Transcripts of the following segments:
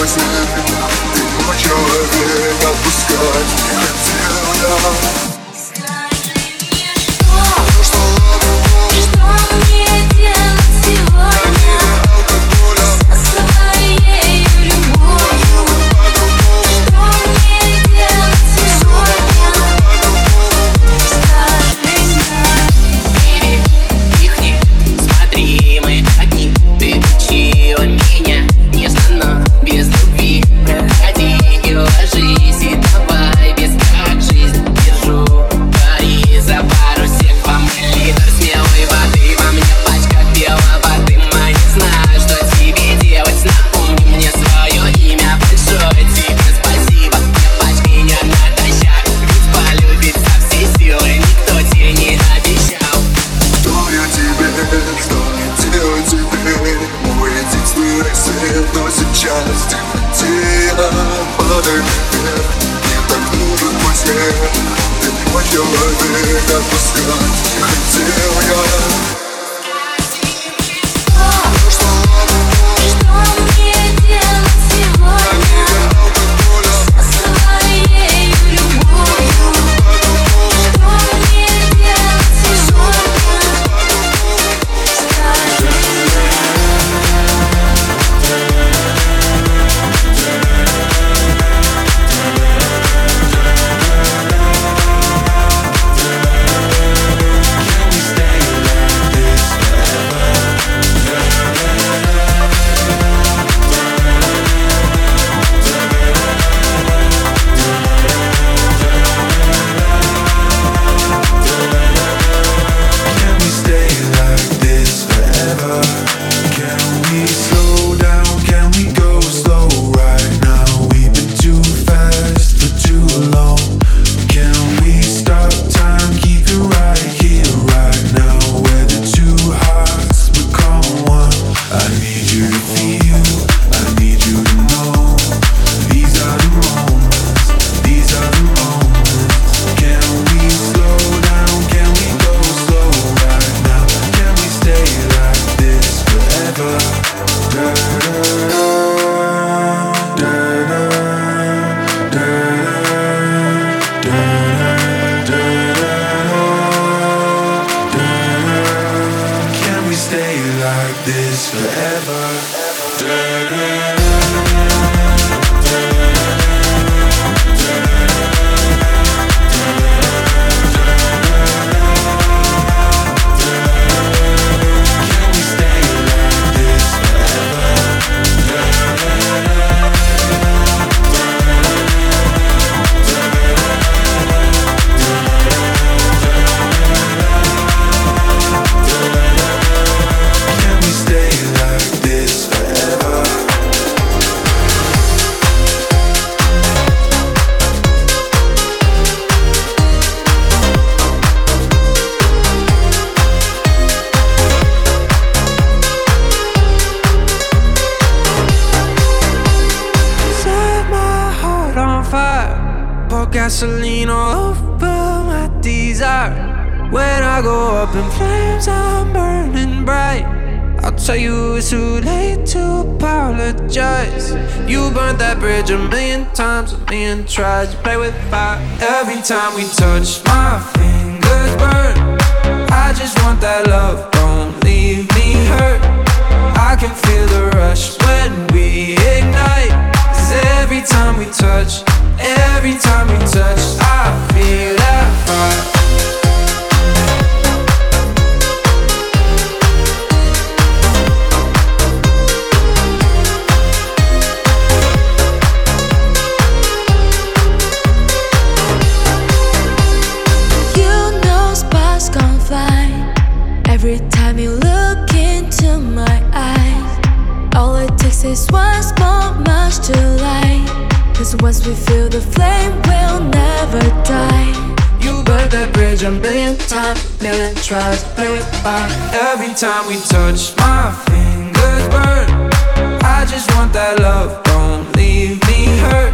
voice in every mouth, they come. но сейчас темнотея Падает вверх, и так нужен мой свет Ты мое время отпускать не хотел я. ever. ever. Tried to apologize. You burned that bridge a million times, a million tries. play with fire Every time we touch, my fingers burn I just want that love, don't leave me hurt Cause once we feel the flame, we'll never die. You burn that bridge a million times, million tries, million by. Every time we touch, my fingers burn. I just want that love, don't leave me hurt.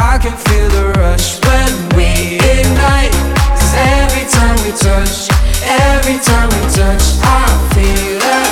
I can feel the rush when we ignite. Cause every time we touch, every time we touch, I feel that.